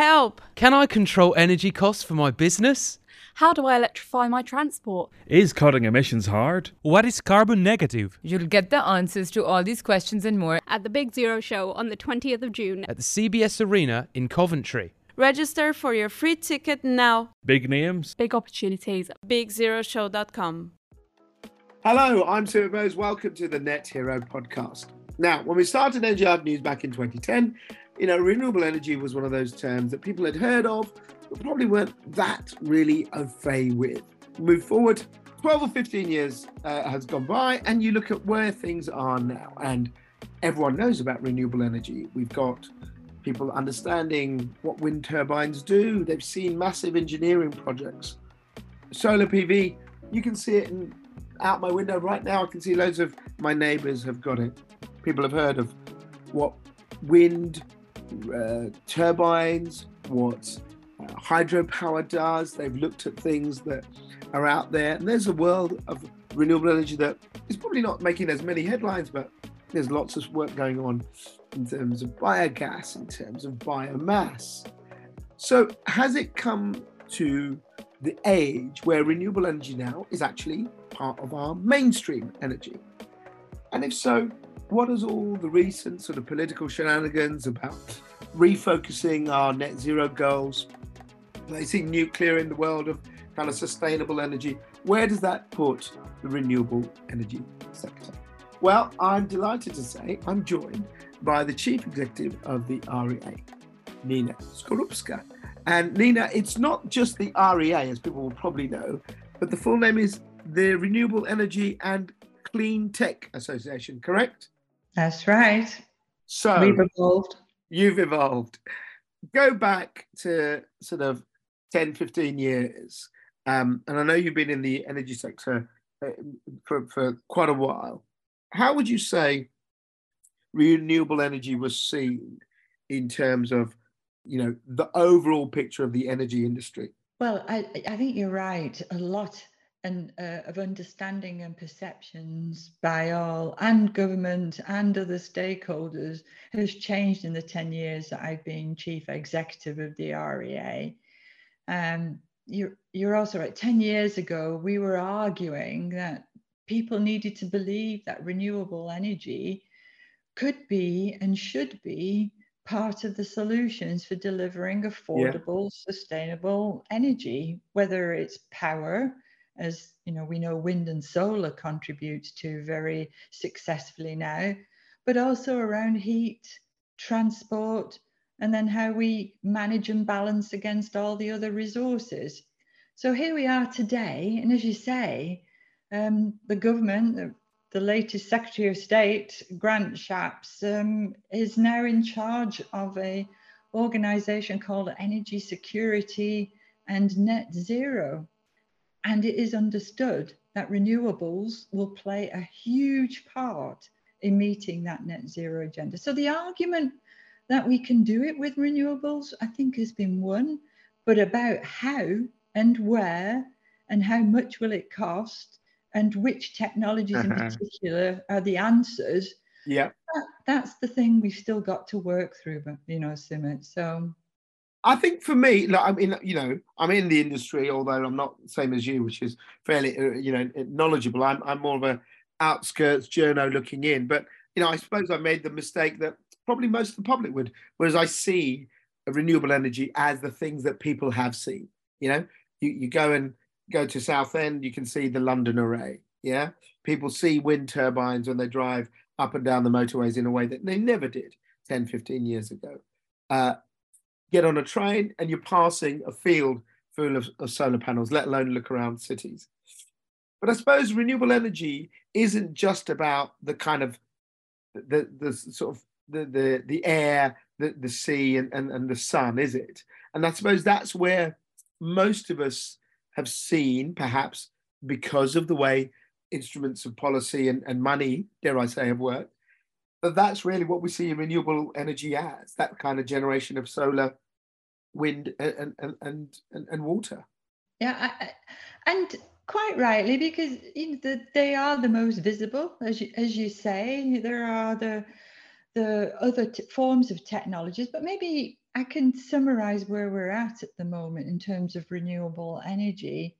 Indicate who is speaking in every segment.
Speaker 1: Help!
Speaker 2: Can I control energy costs for my business?
Speaker 1: How do I electrify my transport?
Speaker 3: Is cutting emissions hard?
Speaker 2: What is carbon negative?
Speaker 4: You'll get the answers to all these questions and more
Speaker 5: at the Big Zero Show on the 20th of June
Speaker 2: at the CBS Arena in Coventry.
Speaker 1: Register for your free ticket now.
Speaker 3: Big names,
Speaker 1: big opportunities. BigZeroShow.com.
Speaker 6: Hello, I'm Sumit Bose. Welcome to the Net Hero podcast. Now, when we started Energy Hub News back in 2010, you know, renewable energy was one of those terms that people had heard of, but probably weren't that really au fait with. Move forward, 12 or 15 years uh, has gone by, and you look at where things are now, and everyone knows about renewable energy. We've got people understanding what wind turbines do, they've seen massive engineering projects. Solar PV, you can see it in, out my window right now. I can see loads of my neighbors have got it. People have heard of what wind uh, turbines, what uh, hydropower does. They've looked at things that are out there, and there's a world of renewable energy that is probably not making as many headlines, but there's lots of work going on in terms of biogas, in terms of biomass. So, has it come to the age where renewable energy now is actually part of our mainstream energy? And if so, what is all the recent sort of political shenanigans about refocusing our net zero goals, placing nuclear in the world of kind of sustainable energy? Where does that put the renewable energy sector? Well, I'm delighted to say I'm joined by the chief executive of the REA, Nina Skorupska. And Nina, it's not just the REA, as people will probably know, but the full name is the Renewable Energy and Clean Tech Association, correct?
Speaker 7: That's right.
Speaker 6: So
Speaker 7: we've evolved.
Speaker 6: You've evolved. Go back to sort of 10, 15 years. Um, and I know you've been in the energy sector uh, for, for quite a while. How would you say renewable energy was seen in terms of, you know, the overall picture of the energy industry?
Speaker 7: Well, I, I think you're right. A lot and uh, of understanding and perceptions by all and government and other stakeholders has changed in the 10 years that I've been chief executive of the REA. Um, you're, you're also right. 10 years ago, we were arguing that people needed to believe that renewable energy could be and should be part of the solutions for delivering affordable, yeah. sustainable energy, whether it's power, as you know, we know wind and solar contribute to very successfully now, but also around heat, transport, and then how we manage and balance against all the other resources. So here we are today, and as you say, um, the government, the, the, latest Secretary of State, Grant Shapps, um, is now in charge of a organization called Energy Security and Net Zero. And it is understood that renewables will play a huge part in meeting that net zero agenda. So the argument that we can do it with renewables, I think, has been won, but about how and where and how much will it cost and which technologies in uh-huh. particular are the answers.
Speaker 6: Yeah.
Speaker 7: That, that's the thing we've still got to work through, but you know, Sumit. So
Speaker 6: I think for me, like I mean, you know, I'm in the industry, although I'm not the same as you, which is fairly, uh, you know, knowledgeable. I'm, I'm more of a outskirts journo looking in, but you know, I suppose I made the mistake that probably most of the public would, whereas I see renewable energy as the things that people have seen. You know, you, you go and go to Southend, you can see the London Array. Yeah, people see wind turbines when they drive up and down the motorways in a way that they never did 10, 15 years ago. Uh, get on a train and you're passing a field full of, of solar panels, let alone look around cities. But I suppose renewable energy isn't just about the kind of the the sort of the the the air, the the sea, and, and and the sun, is it? And I suppose that's where most of us have seen, perhaps because of the way instruments of policy and, and money, dare I say, have worked, that's really what we see in renewable energy as that kind of generation of solar, wind, and and and and, water.
Speaker 7: Yeah, I, and quite rightly because you know, the, they are the most visible, as you, as you say. There are the the other t- forms of technologies, but maybe I can summarize where we're at at the moment in terms of renewable energy.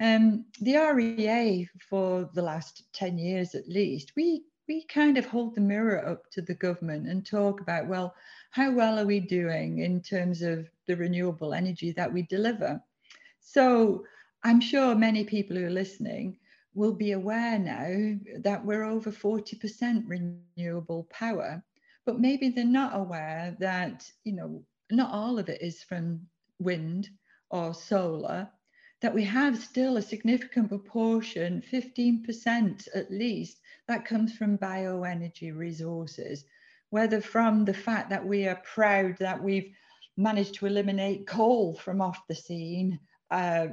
Speaker 7: Um, the REA, for the last 10 years at least, we, we kind of hold the mirror up to the government and talk about, well, how well are we doing in terms of the renewable energy that we deliver? So I'm sure many people who are listening will be aware now that we're over 40% renewable power, but maybe they're not aware that, you know, not all of it is from wind or solar, that we have still a significant proportion, 15% at least, that comes from bioenergy resources, whether from the fact that we are proud that we've managed to eliminate coal from off the scene uh,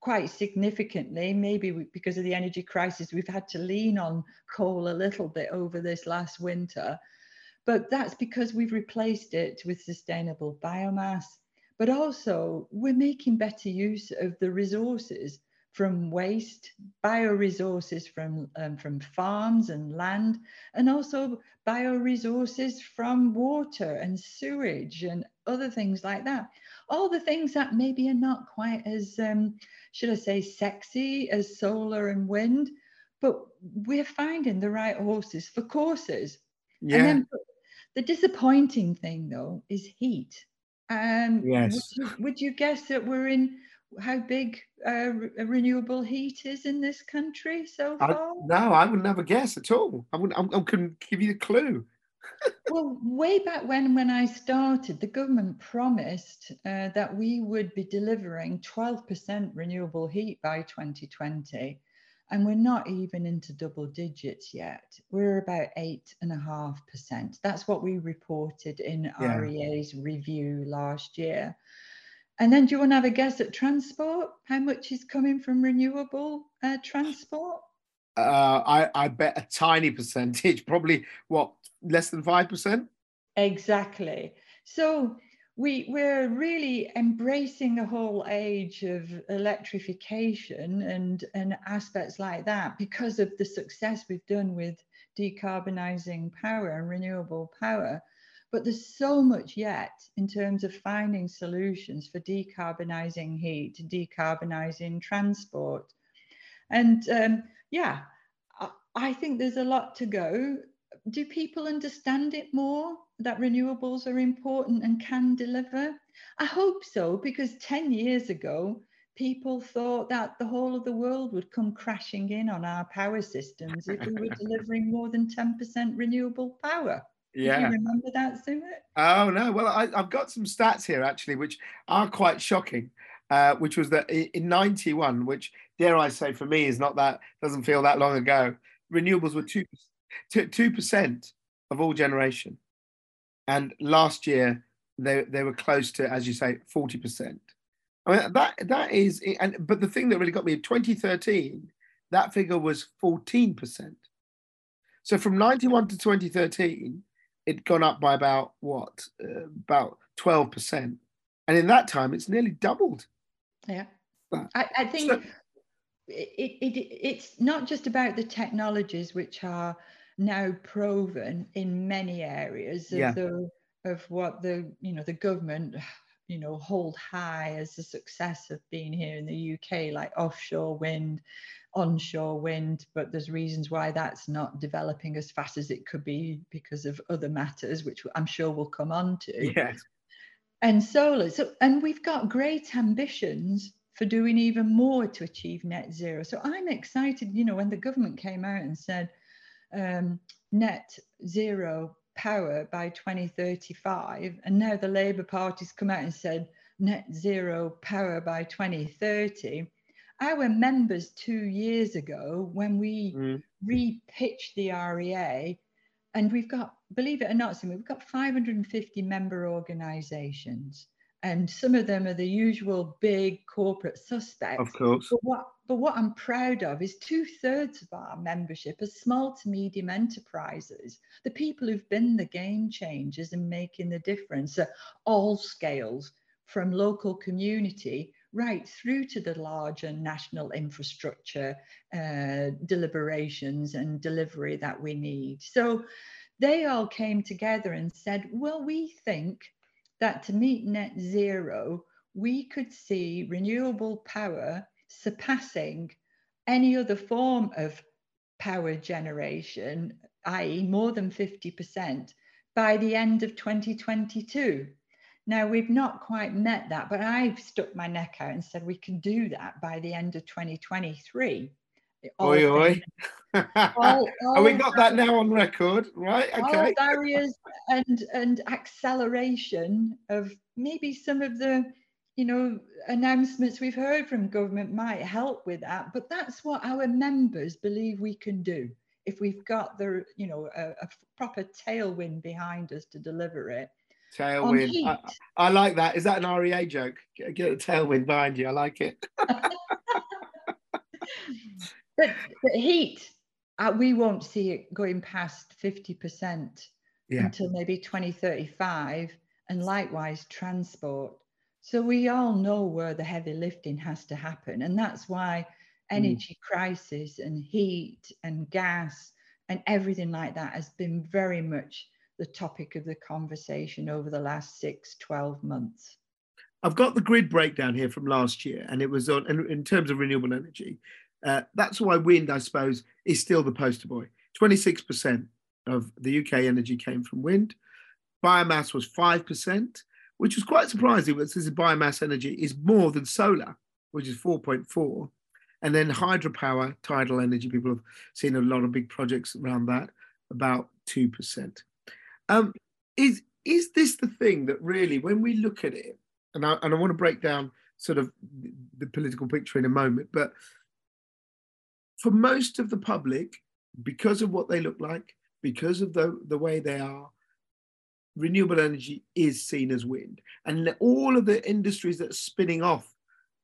Speaker 7: quite significantly. Maybe because of the energy crisis, we've had to lean on coal a little bit over this last winter. But that's because we've replaced it with sustainable biomass. But also, we're making better use of the resources from waste, bioresources from, um, from farms and land, and also bioresources from water and sewage and other things like that all the things that maybe are not quite as, um, should I say, sexy as solar and wind, but we're finding the right horses for courses.
Speaker 6: Yeah.
Speaker 7: And then the disappointing thing, though, is heat. Um,
Speaker 6: Yes.
Speaker 7: Would you, would you guess that we're in how big uh, re- renewable heat is in this country so
Speaker 6: I,
Speaker 7: far?
Speaker 6: no, I would never guess at all. I wouldn't. I, I couldn't give you a clue.
Speaker 7: Well, way back when, when I started, the government promised uh, that we would be delivering 12% renewable heat by 2020. And we're not even into double digits yet. We're about eight and a half percent. That's what we reported in
Speaker 6: Yeah.
Speaker 7: REA's review last year. And then, do you want to have a guess at transport? How much is coming from renewable uh, transport?
Speaker 6: Uh, I I bet a tiny percentage, probably what less than five percent.
Speaker 7: Exactly. So we we're really embracing the whole age of electrification and and aspects like that because of the success we've done with decarbonizing power and renewable power. But there's so much yet in terms of finding solutions for decarbonizing heat, decarbonizing transport. And um, yeah, I think there's a lot to go do people understand it more that renewables are important and can deliver? I hope so, because 10 years ago, people thought that the whole of the world would come crashing in on our power systems if we were delivering more than 10% renewable power. Do you remember that, Sumit?
Speaker 6: Oh no. Well, I, I've got some stats here actually, which are quite shocking. Uh, which was that in '91, which dare I say for me is not that doesn't feel that long ago. Renewables were two two percent of all generation, and last year they they were close to, as you say, forty percent. I mean that that is, and but the thing that really got me in 2013, that figure was 14 percent. So from 91 to 2013, it'd gone up by about what uh, about 12 percent, and in that time, it's nearly doubled.
Speaker 7: Yeah. I, I think
Speaker 6: So-
Speaker 7: it, it, it's not just about the technologies which are now proven in many areas of
Speaker 6: Yeah.
Speaker 7: the of what the you know the government you know hold high as the success of being here in the UK like offshore wind onshore wind but there's reasons why that's not developing as fast as it could be because of other matters which I'm sure we'll come on to
Speaker 6: Yes.
Speaker 7: and solar. So, and we've got great ambitions for doing even more to achieve net zero. So I'm excited, you know, when the government came out and said um, net zero power by 2035, and now the Labour Party's come out and said net zero power by 2030. Our members two years ago, when we
Speaker 6: Mm.
Speaker 7: re-pitched the REA, and we've got, believe it or not, Simon, we've got 550 member organisations, and some of them are the usual big corporate suspects.
Speaker 6: Of course.
Speaker 7: But what, but what I'm proud of is two thirds of our membership are small to medium enterprises, the people who've been the game changers and making the difference at all scales, from local community right through to the larger national infrastructure uh, deliberations and delivery that we need. So they all came together and said, well, we think that to meet net zero, we could see renewable power surpassing any other form of power generation, i.e., more than 50%, by the end of 2022. Now, we've not quite met that, but I've stuck my neck out and said we can do that by the end of 2023.
Speaker 6: Oi, oi.
Speaker 7: all-
Speaker 6: and we got that now on record, right?
Speaker 7: all
Speaker 6: Okay.
Speaker 7: barriers and and acceleration of maybe some of the you know announcements we've heard from government might help with that but that's what our members believe we can do if we've got the you know a, a proper tailwind behind us to deliver it
Speaker 6: Tailwind. I, I like that. Is that an REA joke? Get, get a tailwind behind you. I like it.
Speaker 7: but, but heat uh, we won't see it going past 50%
Speaker 6: Yeah.
Speaker 7: until maybe 2035 and likewise transport so we all know where the heavy lifting has to happen and that's why
Speaker 6: Mm.
Speaker 7: energy crisis and heat and gas and everything like that has been very much the topic of the conversation over the last six 12 months
Speaker 6: I've got the grid breakdown here from last year, and it was on in, in terms of renewable energy. Uh, that's why wind, I suppose, is still the poster boy. 26% of the UK energy came from wind. Biomass was 5%, which was quite surprising. But this is biomass energy is more than solar, which is 4.4. And then hydropower, tidal energy, people have seen a lot of big projects around that, about 2%. Um, is, is this the thing that really, when we look at it, and I, and I want to break down sort of the political picture in a moment, but for most of the public, because of what they look like, because of the, the way they are, renewable energy is seen as wind. And all of the industries that are spinning off,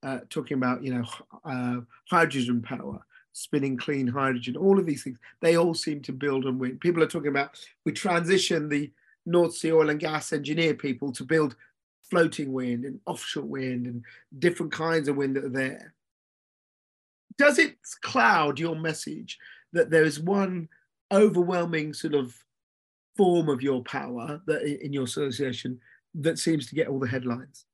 Speaker 6: uh, talking about, you know, uh, hydrogen power, spinning clean hydrogen, all of these things, they all seem to build on wind. People are talking about, we transition the North Sea oil and gas engineer people to build floating wind and offshore wind and different kinds of wind that are there. Does it cloud your message that there is one overwhelming sort of form of your power that in your association that seems to get all the headlines?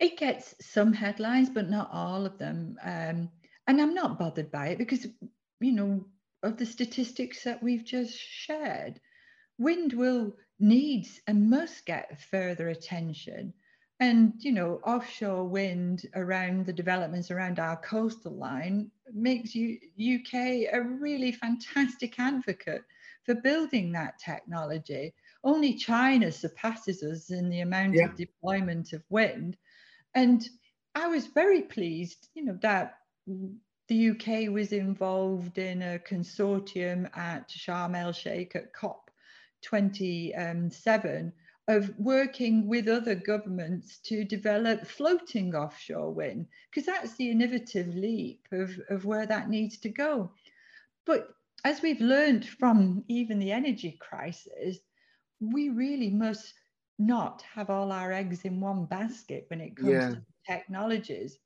Speaker 7: It gets some headlines, but not all of them. Um, and I'm not bothered by it because, you know, of the statistics that we've just shared, wind will needs and must get further attention. And, you know, offshore wind around the developments around our coastal line makes U- UK a really fantastic advocate for building that technology. Only China surpasses us in the amount
Speaker 6: Yeah.
Speaker 7: of deployment of wind. And I was very pleased, you know, that the UK was involved in a consortium at Sharm el Sheikh at COP 27 of working with other governments to develop floating offshore wind, because that's the innovative leap of, of where that needs to go. But as we've learned from even the energy crisis, we really must not have all our eggs in one basket when it comes
Speaker 6: Yeah.
Speaker 7: to technologies.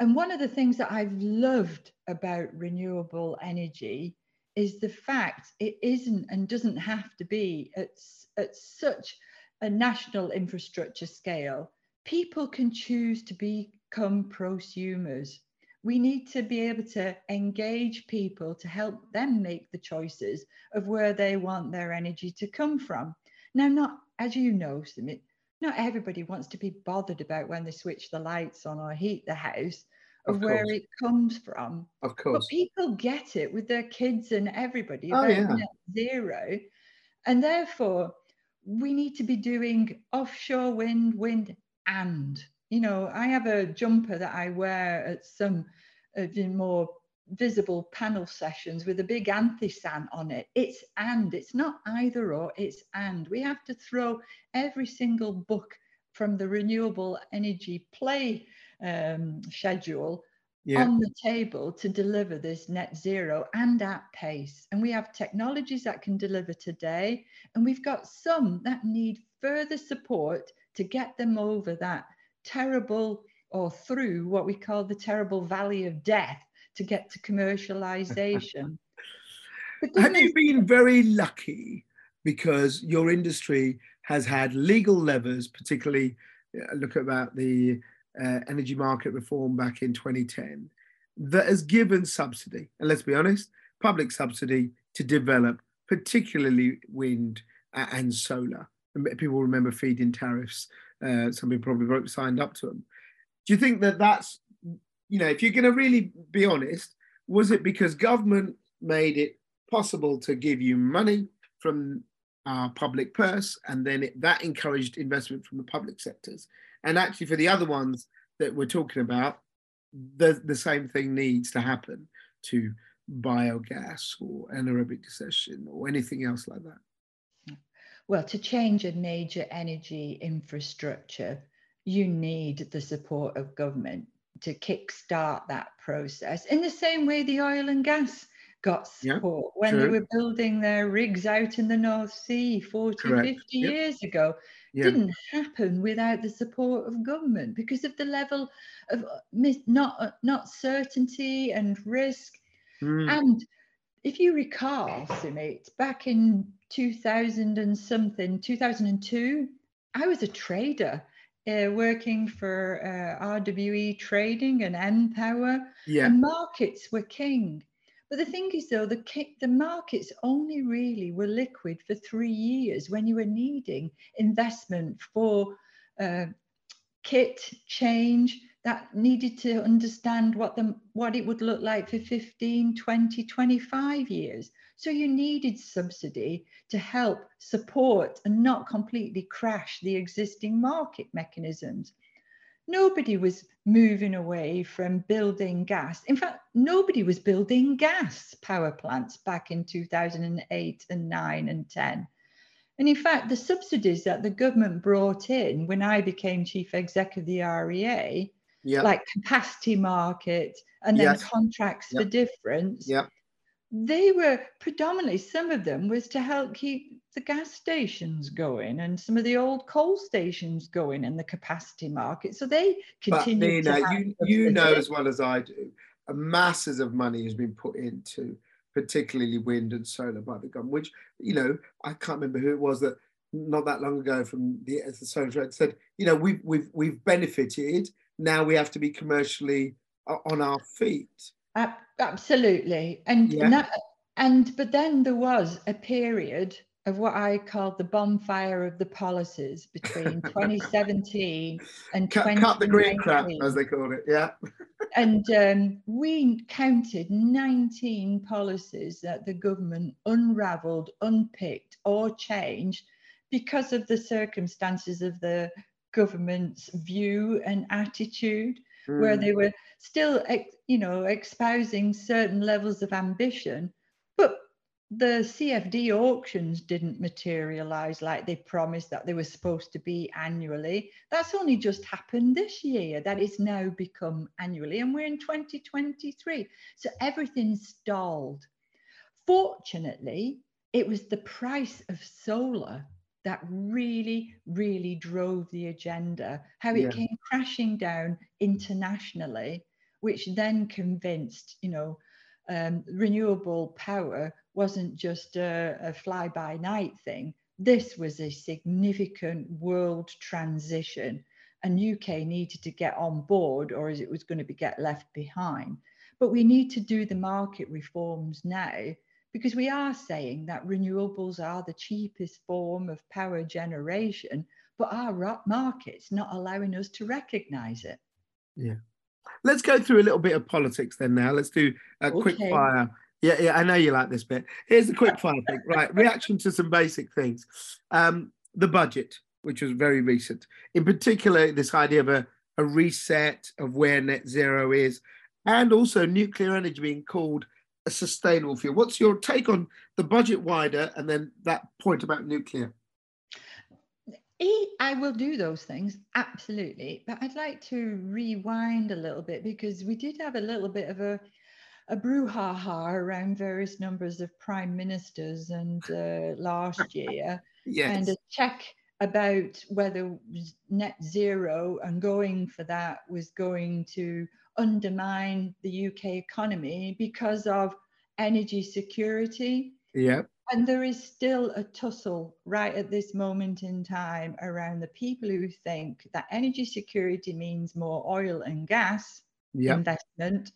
Speaker 7: And one of the things that I've loved about renewable energy is the fact it isn't and doesn't have to be at, at such a national infrastructure scale. People can choose to become prosumers. We need to be able to engage people to help them make the choices of where they want their energy to come from. Now, not as you know, Sumit, not everybody wants to be bothered about when they switch the lights on or heat the house of,
Speaker 6: Of
Speaker 7: where it comes from.
Speaker 6: Of course.
Speaker 7: But people get it with their kids and everybody
Speaker 6: Oh, yeah.
Speaker 7: zero. And therefore, we need to be doing offshore wind, wind, and. You know, I have a jumper that I wear at some of the more visible panel sessions with a big ampersand on it. It's and, it's not either or, it's and. We have to throw every single book from the renewable energy play um, schedule
Speaker 6: Yeah.
Speaker 7: on the table to deliver this net zero and at pace. And we have technologies that can deliver today, and we've got some that need further support to get them over that terrible or through what we call the terrible valley of death to get to commercialization.
Speaker 6: Have you been very lucky because your industry has had legal levers, particularly uh, look about the uh, energy market reform back in 2010, that has given subsidy, and let's be honest, public subsidy to develop particularly wind and solar. People remember feed-in tariffs. Uh, some people probably signed up to them. Do you think that that's, you know, if you're going to really be honest, was it because government made it possible to give you money from our public purse, and then it, that encouraged investment from the public sectors? And actually, for the other ones that we're talking about, the, the same thing needs to happen to biogas or anaerobic digestion or anything else like that?
Speaker 7: Well, to change a major energy infrastructure, you need the support of government to kickstart that process in the same way the oil and gas got support yeah, when they were building their rigs out in the North Sea 40, Correct. 50 yep. years ago. Yeah. Didn't happen without the support of government because of the level of uh, not, uh, not certainty and risk. Mm. And if you recall, Sumit, back in 2000 and something, 2002, I was a trader uh, working for uh, RWE Trading and Npower. Yeah. And markets were king. But the thing is, though, the, the markets only really were liquid for three years when you were needing investment for uh, kit change that needed to understand what the what it would look like for 15 20 25 years so you needed subsidy to help support and not completely crash the existing market mechanisms nobody was moving away from building gas. In fact, nobody was building gas power plants back in 2008 and 9 and 10. And in fact, the subsidies that the government brought in when I became chief exec of the REA, like capacity market and then yes. contracts for difference,
Speaker 6: yep.
Speaker 7: they were predominantly, some of them was to help keep the gas stations going and some of the old coal stations going in the capacity market. So they continue.
Speaker 6: But Nina, you, you know as well as I do, masses of money has been put into particularly wind and solar by the government, which, you know, I can't remember who it was that not that long ago from the, the solar trade said, you know, we've, we've, we've benefited. Now we have to be commercially on our feet.
Speaker 7: Absolutely. And, yeah. and, but then there was a period of what I call the bonfire of the policies between 2017 and cut, 2019. Cut the green crap,
Speaker 6: as they call it, yeah.
Speaker 7: and um, we counted 19 policies that the government unravelled, unpicked, or changed because of the circumstances of the government's view and attitude, mm. where they were still, you know, espousing certain levels of ambition, but the CFD auctions didn't materialize like they promised that they were supposed to be annually. That's only just happened this year, that it's now become annually, and we're in 2023. So everything's stalled. Fortunately, it was the price of solar that really, really drove the agenda, how it yeah. came crashing down internationally, which then convinced, you know, um, renewable power wasn't just a, a fly by night thing. This was a significant world transition, and UK needed to get on board, or as it was going to be get left behind. But we need to do the market reforms now because we are saying that renewables are the cheapest form of power generation, but our market's not allowing us to recognize it.
Speaker 6: Yeah. Let's go through a little bit of politics then now. Let's do a okay. quick fire yeah, yeah, I know you like this bit. Here's the quick fire thing. Right, reaction to some basic things. Um, the budget, which was very recent. In particular, this idea of a, a reset of where net zero is, and also nuclear energy being called a sustainable fuel. What's your take on the budget wider and then that point about nuclear?
Speaker 7: I will do those things, absolutely. But I'd like to rewind a little bit because we did have a little bit of a a brouhaha around various numbers of prime ministers and uh, last year, yes. and a check about whether net zero and going for that was going to undermine the UK economy because of energy security.
Speaker 6: Yeah.
Speaker 7: And there is still a tussle right at this moment in time around the people who think that energy security means more oil and gas
Speaker 6: Yeah.
Speaker 7: investment,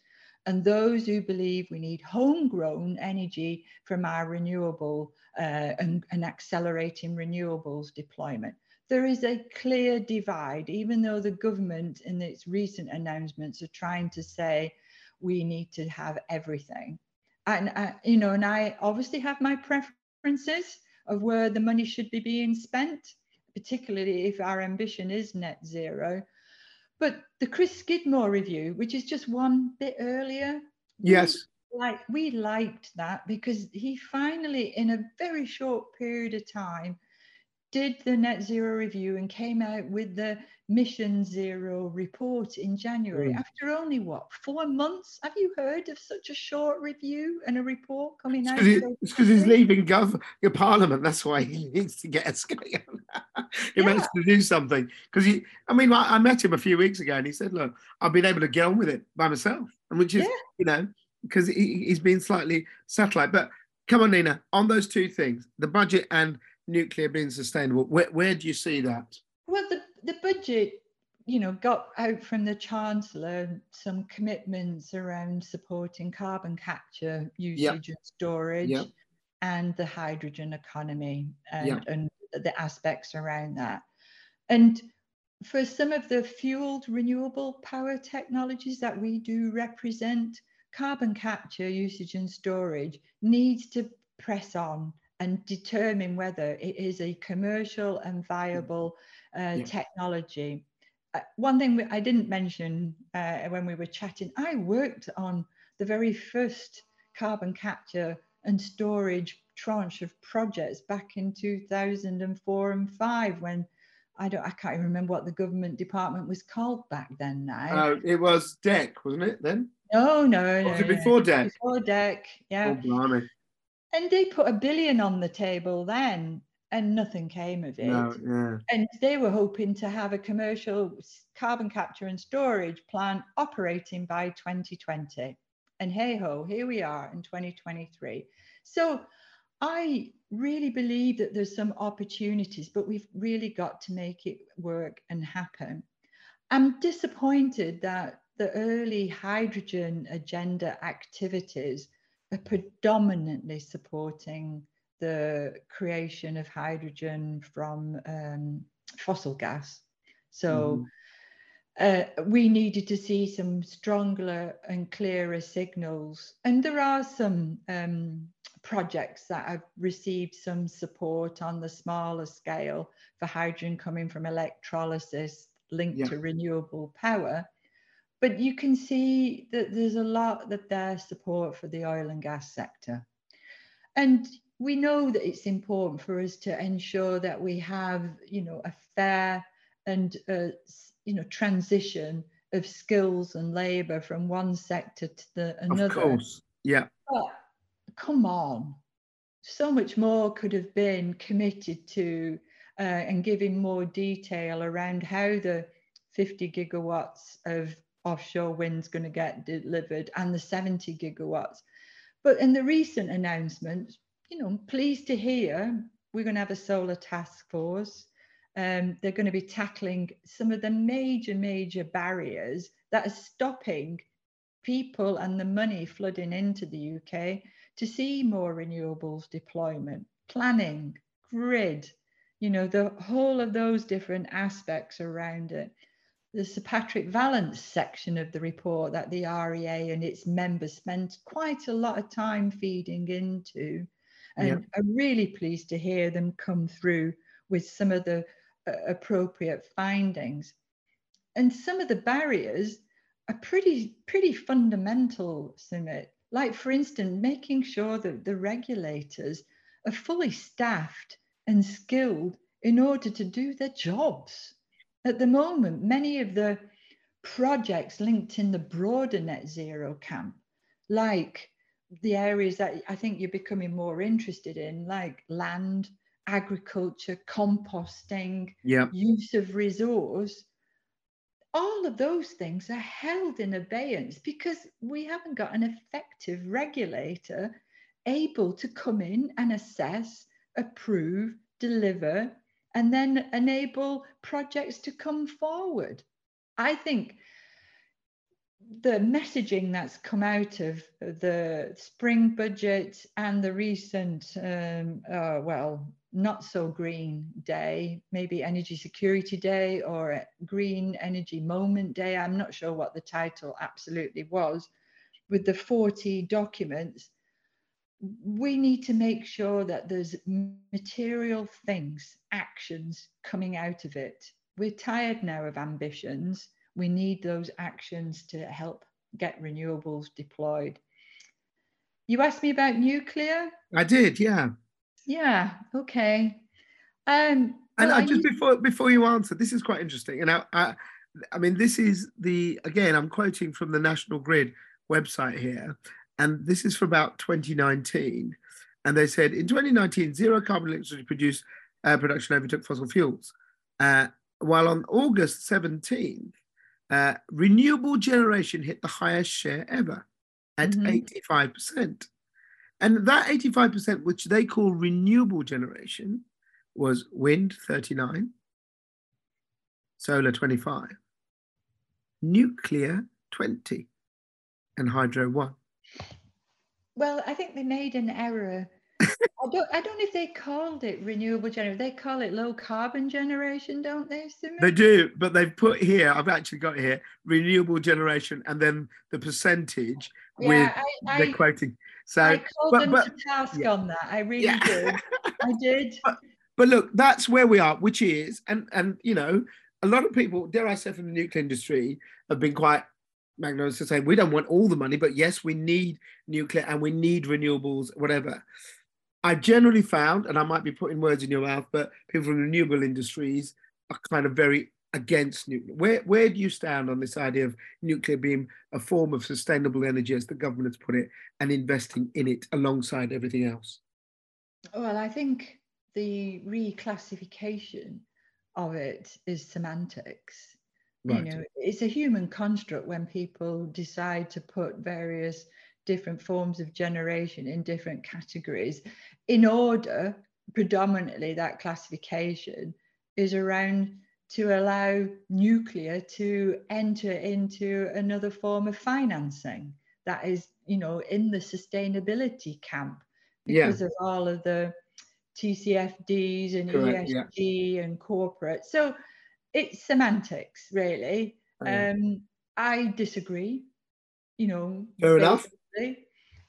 Speaker 7: and those who believe we need homegrown energy from our renewable uh, and, and accelerating renewables deployment. There is a clear divide, even though the government in its recent announcements are trying to say we need to have everything. And, uh, you know, and I obviously have my preferences of where the money should be being spent, particularly if our ambition is net zero. But the Chris Skidmore review, which is just one bit earlier,
Speaker 6: Yes.
Speaker 7: like we liked that because he finally, in a very short period of time, did the net zero review and came out with the mission zero report in January
Speaker 6: Mm.
Speaker 7: after only what four months. Have you heard of such a short review and a report coming out?
Speaker 6: 'cause he-
Speaker 7: so
Speaker 6: it's because he's leaving gov- your parliament. That's why he needs to get us going. he managed to do something because he. I mean, I, I met him a few weeks ago, and he said, "Look, I've been able to get on with it by myself," and which is,
Speaker 7: Yeah.
Speaker 6: you know, because he, he's been slightly satellite. But come on, Nina, on those two things, the budget and nuclear being sustainable. Where, where do you see that?
Speaker 7: Well, the, the budget, you know, got out from the Chancellor some commitments around supporting carbon capture usage and storage
Speaker 6: Yep.
Speaker 7: and the hydrogen economy and,
Speaker 6: Yep.
Speaker 7: and the aspects around that. And for some of the fueled renewable power technologies that we do represent, carbon capture, usage and storage needs to press on and determine whether it is a commercial and viable uh,
Speaker 6: Yeah.
Speaker 7: technology. Uh, one thing I didn't mention uh, when we were chatting, I worked on the very first carbon capture and storage tranche of projects back in 2004 and 5 when I don't I can't even remember what the government department was called back then now.
Speaker 6: Uh, it was DECC, wasn't it? Then
Speaker 7: no, no, no.
Speaker 6: was it
Speaker 7: no.
Speaker 6: before DECC?
Speaker 7: Before DECC, yeah.
Speaker 6: Oh, blimey.
Speaker 7: And they put a billion on the table then, and nothing came of it.
Speaker 6: No, yeah.
Speaker 7: And they were hoping to have a commercial carbon capture and storage plant operating by 2020. And hey ho, here we are in 2023. So I really believe that there's some opportunities, but we've really got to make it work and happen. I'm disappointed that the early hydrogen agenda activities are predominantly supporting the creation of hydrogen from um, fossil gas. So uh, we needed to see some stronger and clearer signals. And there are some um, projects that have received some support on the smaller scale for hydrogen coming from electrolysis linked
Speaker 6: Yeah.
Speaker 7: to renewable power. But you can see that there's a lot that their support for the oil and gas sector. And we know that it's important for us to ensure that we have, you know, a fair and uh, you know transition of skills and labour from one sector to the another.
Speaker 6: Of course. Yeah.
Speaker 7: But come on, so much more could have been committed to uh, and giving more detail around how the 50 gigawatts of offshore wind's going to get delivered and the 70 gigawatts. But in the recent announcement, you know, I'm pleased to hear we're going to have a solar task force. Um, they're going to be tackling some of the major, major barriers that are stopping people and the money flooding into the UK to see more renewables deployment, planning, grid, you know, the whole of those different aspects around it. The Sir Patrick Vallance section of the report that the REA and its members spent quite a lot of time feeding into. And. I'm really pleased to hear them come through with some of the uh, appropriate findings. And some of the barriers are pretty pretty fundamental, Sumit. Like for instance, making sure that the regulators are fully staffed and skilled in order to do their jobs. At the moment, many of the projects linked in the broader net zero camp, like the areas that I think you're becoming more interested in, like land, agriculture, composting,
Speaker 6: Yeah.
Speaker 7: use of resource, all of those things are held in abeyance because we haven't got an effective regulator able to come in and assess, approve, deliver, and then enable projects to come forward. I think the messaging that's come out of the spring budget and the recent, um, uh, well, not so green day, maybe Energy Security Day or Green Energy Moment Day. I'm not sure what the title absolutely was, with the 40 documents. We need to make sure that there's material things, actions coming out of it. We're tired now of ambitions. We need those actions to help get renewables deployed. You asked me about nuclear?
Speaker 6: I did, yeah.
Speaker 7: Yeah. Okay. Um,
Speaker 6: and
Speaker 7: well,
Speaker 6: I just before before you answer, this is quite interesting. And I, I, I mean, this is the again, I'm quoting from the National Grid website here, and this is for about 2019. And they said in 2019, zero carbon electricity produced uh, production overtook fossil fuels, uh, while on August 17th, uh, renewable generation hit the highest share ever at
Speaker 7: Mhm.
Speaker 6: 85%. And that 85%, which they call renewable generation, was wind 39, solar 25, nuclear 20, and hydro 1.
Speaker 7: Well, I think they made an error. I don't. I don't know if they called it renewable generation. They call it low carbon generation, don't they, Sumi?
Speaker 6: They do, but they've put here, I've actually got here, renewable generation and then the percentage with
Speaker 7: yeah, I,
Speaker 6: the
Speaker 7: I,
Speaker 6: quoting. So,
Speaker 7: I called
Speaker 6: but-
Speaker 7: them
Speaker 6: but-
Speaker 7: to task
Speaker 6: yeah.
Speaker 7: on that. I really
Speaker 6: Yeah.
Speaker 7: did. I did.
Speaker 6: but look, that's where we are, which is, and and you know, a lot of people, dare I say, from the nuclear industry, have been quite magnanimous to say we don't want all the money, but yes, we need nuclear and we need renewables, whatever. I've generally found, and I might be putting words in your mouth, but people from renewable industries are kind of very against nuclear. Where where do you stand on this idea of nuclear being a form of sustainable energy, as the government has put it, and investing in it alongside everything else?
Speaker 7: Well, I think the reclassification of it is semantics.
Speaker 6: Right.
Speaker 7: You know, it's a human construct when people decide to put various different forms of generation in different categories in order predominantly that classification is around to allow nuclear to enter into another form of financing that is you know in the sustainability camp
Speaker 6: Yeah.
Speaker 7: because of all of the TCFDs and
Speaker 6: Correct, yeah.
Speaker 7: ESG and corporate. So it's semantics, really.
Speaker 6: Oh, Yeah.
Speaker 7: Um, I disagree. You know,
Speaker 6: Fair enough.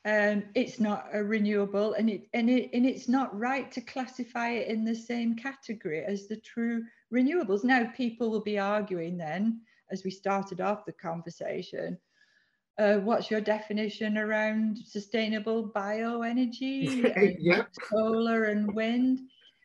Speaker 7: Um, it's not a renewable, and it and it and it's not right to classify it in the same category as the true renewables. Now, people will be arguing then, as we started off the conversation, uh, what's your definition around sustainable bioenergy, and
Speaker 6: Yeah.
Speaker 7: solar and wind?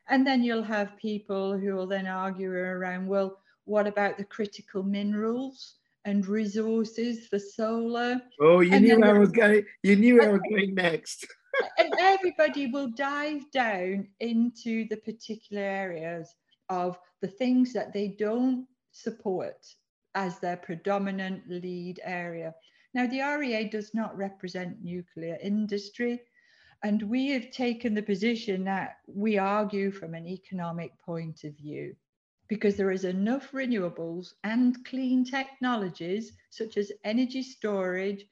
Speaker 7: And then you'll have people who will then argue around, well, what about the critical minerals and resources for solar?
Speaker 6: Oh, you
Speaker 7: And
Speaker 6: knew I was going. You knew where I was going next.
Speaker 7: and everybody will dive down into the particular areas of the things that they don't support as their predominant lead area. Now, the REA does not represent nuclear industry, and we have taken the position that we argue from an economic point of view because there is enough renewables and clean technologies such as energy storage,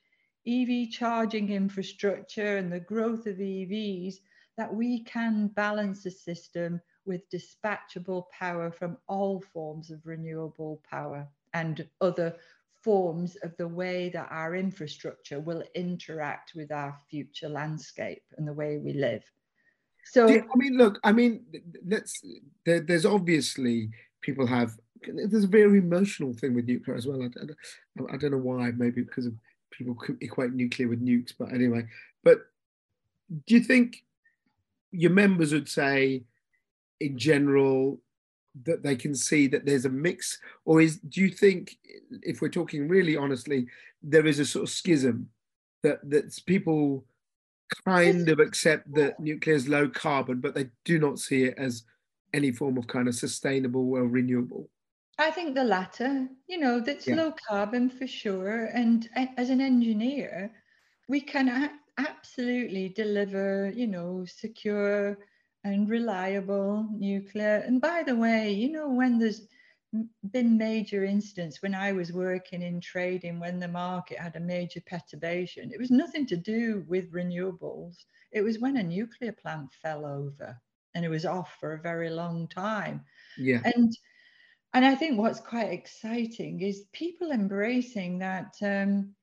Speaker 7: EV charging infrastructure, and the growth of EVs that we can balance the system with dispatchable power from all forms of renewable power and other forms of the way that our infrastructure will interact with our future landscape and the way we live. So,
Speaker 6: Do- I mean, look, I mean, let's. There, there's obviously people have. There's a very emotional thing with nuclear as well. I, I, I don't know why. Maybe because of people equate nuclear with nukes. But anyway, but do you think your members would say, in general, that they can see that there's a mix, or is do you think, if we're talking really honestly, there is a sort of schism that that people kind of accept that nuclear is low carbon, but they do not see it as any form of kind of sustainable or renewable.
Speaker 7: I think the latter, you know, that's
Speaker 6: Yeah.
Speaker 7: low carbon for sure. And as an engineer, we can absolutely deliver, you know, secure and reliable nuclear. And by the way, you know, when there's been major incidents when I was working in trading, when the market had a major perturbation, it was nothing to do with renewables. It was when a nuclear plant fell over and it was off for a very long time.
Speaker 6: Yeah.
Speaker 7: And and I think what's quite exciting is people embracing that um,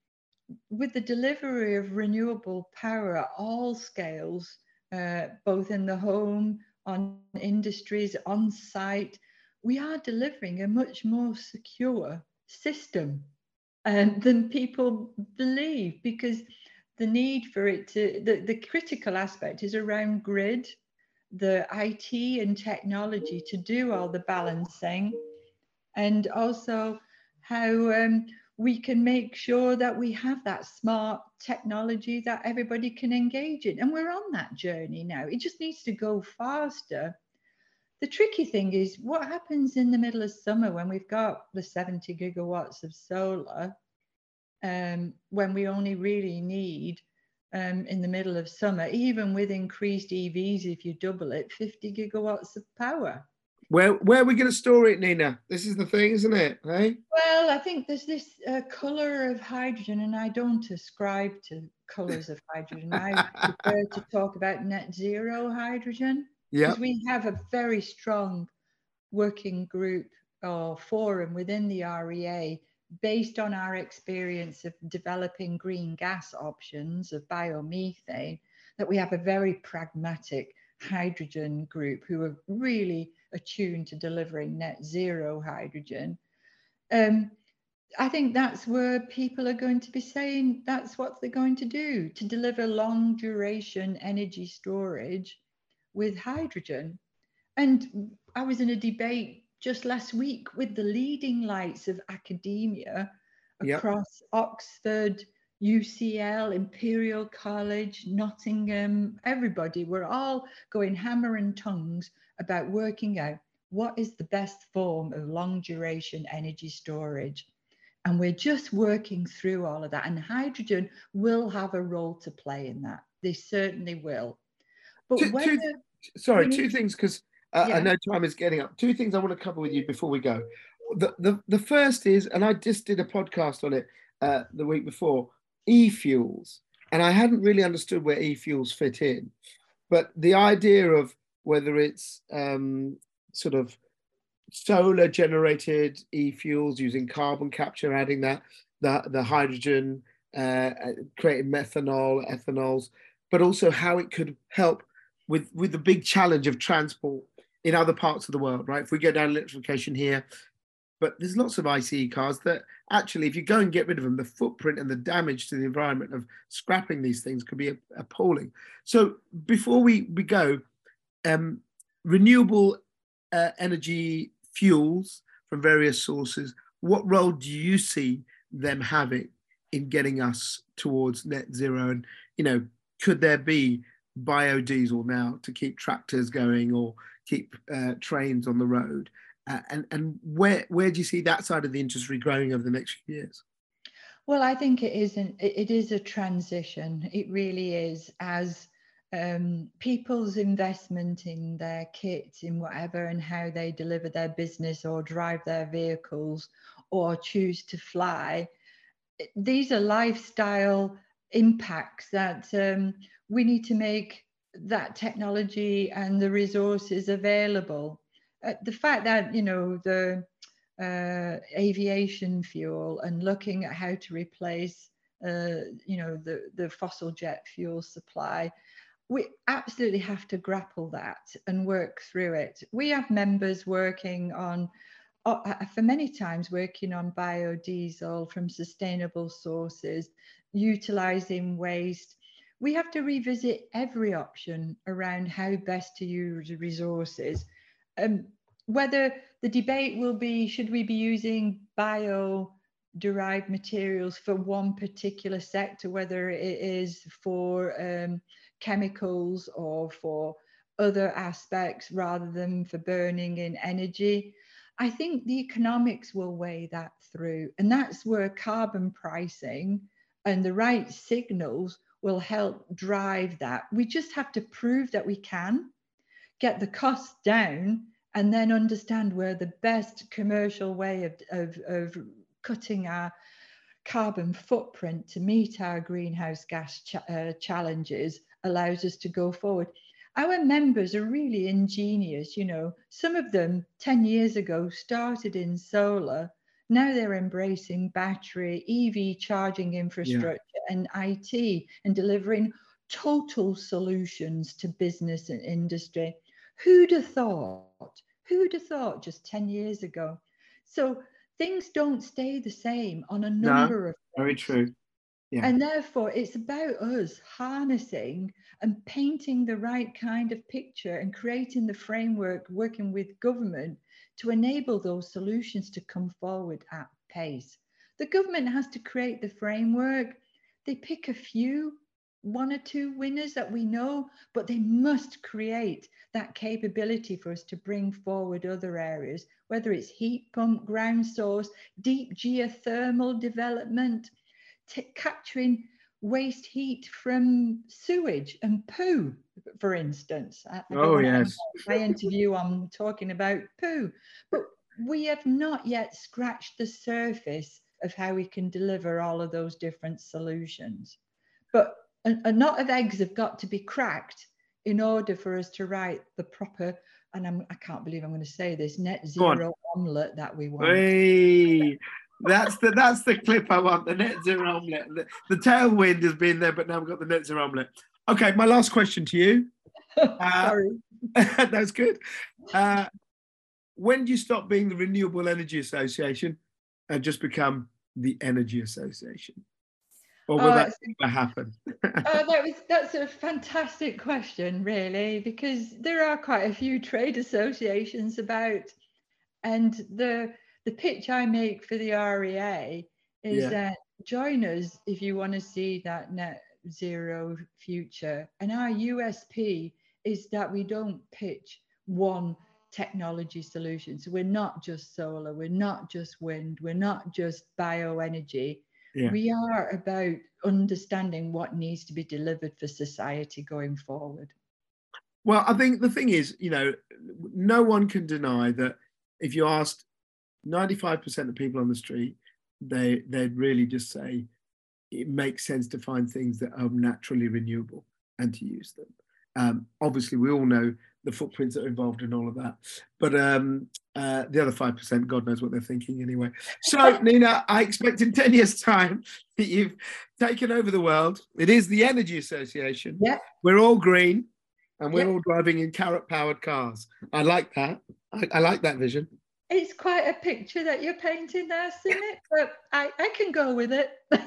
Speaker 7: with the delivery of renewable power at all scales, uh, both in the home, on industries, on site, we are delivering a much more secure system um, than people believe because the need for it to, the, the critical aspect is around grid, the IT and technology to do all the balancing and also how um, we can make sure that we have that smart technology that everybody can engage in. And we're on that journey now. It just needs to go faster. The tricky thing is what happens in the middle of summer when we've got the 70 gigawatts of solar, um, when we only really need um, in the middle of summer, even with increased EVs, if you double it, 50 gigawatts of power.
Speaker 6: Where where are we going to store it, Nina? This is the thing, isn't it? Hey.
Speaker 7: Well, I think there's this uh, color of hydrogen, and I don't ascribe to colors of hydrogen. I prefer to talk about net zero hydrogen.
Speaker 6: Yeah.
Speaker 7: We have a very strong working group or forum within the REA based on our experience of developing green gas options of biomethane, that we have a very pragmatic hydrogen group who are really attuned to delivering net zero hydrogen. Um, I think that's where people are going to be saying that's what they're going to do to deliver long duration energy storage with hydrogen. And I was in a debate just last week with the leading lights of academia
Speaker 6: Yep.
Speaker 7: across Oxford, UCL, Imperial College, Nottingham, everybody. We're all going hammer and tongues about working out what is the best form of long duration energy storage. And we're just working through all of that. And hydrogen will have a role to play in that. They certainly will. But
Speaker 6: Two- two- Sorry, two things because uh, I know time is getting up. Two things I want to cover with you before we go. The the, the first is, and I just did a podcast on it uh, the week before, e-fuels, and I hadn't really understood where e-fuels fit in, but the idea of whether it's um, sort of solar generated e-fuels using carbon capture, adding that the the hydrogen, uh, creating methanol, ethanols, but also how it could help with with the big challenge of transport in other parts of the world, right? If we go down electrification here, but there's lots of ICE cars that actually, if you go and get rid of them, the footprint and the damage to the environment of scrapping these things could be appalling. So before we we go, um, renewable uh, energy fuels from various sources. What role do you see them having in getting us towards net zero? And you know, could there be biodiesel now to keep tractors going or keep uh, trains on the road? Uh, and and where where do you see that side of the industry growing over the next few years?
Speaker 7: Well, I think it is an, it it is a transition. It really is as um, people's investment in their kit, in whatever, and how they deliver their business or drive their vehicles or choose to fly. These are lifestyle impacts that um, we need to make that technology and the resources available. Uh, the fact that you know the uh, aviation fuel and looking at how to replace uh, you know the, the fossil jet fuel supply we absolutely have to grapple that and work through it. We have members working on uh, for many times working on biodiesel from sustainable sources utilizing waste. We have to revisit every option around how best to use resources. Um, whether the debate will be should we be using bio derived materials for one particular sector, whether it is for um, chemicals or for other aspects rather than for burning in energy. I think the economics will weigh that through. And that's where carbon pricing and the right signals will help drive that. We just have to prove that we can get the costs down and then understand where the best commercial way of, of, of cutting our carbon footprint to meet our greenhouse gas ch- uh, challenges allows us to go forward. Our members are really ingenious, you know. Some of them 10 years ago started in solar. Now they're embracing battery, EV charging infrastructure, and IT and delivering total solutions to business and industry. Who'd have thought? Who'd have thought just 10 years ago? So things don't stay the same on a
Speaker 6: No.
Speaker 7: number of
Speaker 6: Very true. Yeah.
Speaker 7: And therefore, it's about us harnessing and painting the right kind of picture and creating the framework, working with government to enable those solutions to come forward at pace. The government has to create the framework. They pick a few, one or two winners that we know, but they must create that capability for us to bring forward other areas, whether it's heat pump, ground source, deep geothermal development, capturing waste heat from sewage and poo, for instance. I, I
Speaker 6: Oh, yes.
Speaker 7: My interview, I'm talking about poo, but we have not yet scratched the surface of how we can deliver all of those different solutions. But a, a lot of eggs have got to be cracked in order for us to write the proper, and I'm, I can't believe I'm going to say this, net zero omelette that we want.
Speaker 6: Hey, that's the that's the clip I want. The net zero omelette. The, the tailwind has been there, but now we've got the net zero omelette. Okay, my last question to you. Uh,
Speaker 7: Sorry.
Speaker 6: that's good. Uh, when do you stop being the Renewable Energy Association and just become the Energy Association? Or will
Speaker 7: Oh,
Speaker 6: that never happen?
Speaker 7: oh, that was that's a fantastic question, really, because there are quite a few trade associations about, and the the pitch I make for the REA is
Speaker 6: Yeah.
Speaker 7: that join us if you want to see that net zero future. And our USP is that we don't pitch one technology solution. So we're not just solar, we're not just wind, we're not just bioenergy.
Speaker 6: Yeah.
Speaker 7: We are about understanding what needs to be delivered for society going forward.
Speaker 6: Well, I think the thing is, you know, no one can deny that if you asked 95% of people on the street, they they'd really just say it makes sense to find things that are naturally renewable and to use them. Um, obviously, we all know the footprints that are involved in all of that, but um, uh, the other five percent, God knows what they're thinking anyway. So, Nina, I expect in ten years' time that you've taken over the world. It is the Energy Association.
Speaker 7: Yeah.
Speaker 6: we're all green and we're
Speaker 7: Yeah.
Speaker 6: all driving in carrot powered cars. I like that. I, I like that vision.
Speaker 7: It's quite a picture that you're painting there, Sumit, but I, I can go with it.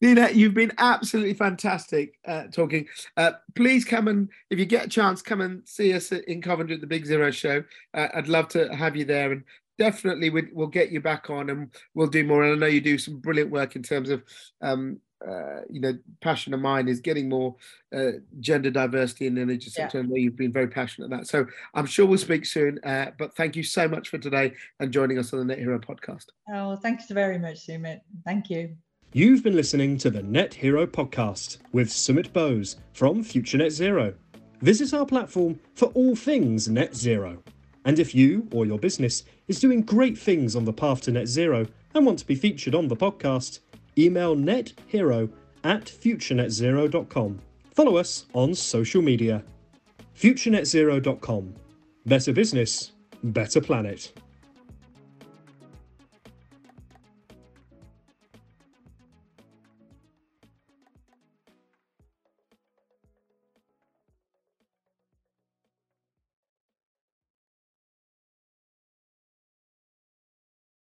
Speaker 6: Nina, you've been absolutely fantastic uh, talking. Uh, please come and, if you get a chance, come and see us in Coventry at the Big Zero Show. Uh, I'd love to have you there, and definitely we'll get you back on, and we'll do more. And I know you do some brilliant work in terms of, um, uh, you know, passion of mine is getting more uh, gender diversity in the energy
Speaker 7: Yeah.
Speaker 6: sector. I know you've been very passionate about that. So I'm sure we'll speak soon. Uh, but thank you so much for today and joining us on the Net Hero podcast.
Speaker 7: oh, thanks very much, Sumit. Thank you.
Speaker 8: You've been listening to the Net Hero podcast with Sumit Bose from Future Net Zero. Visit our platform for all things net zero. And if you or your business is doing great things on the path to net zero and want to be featured on the podcast, email nethero at futurenetzero.com. Follow us on social media. futurenetzero.com. Better business, better planet.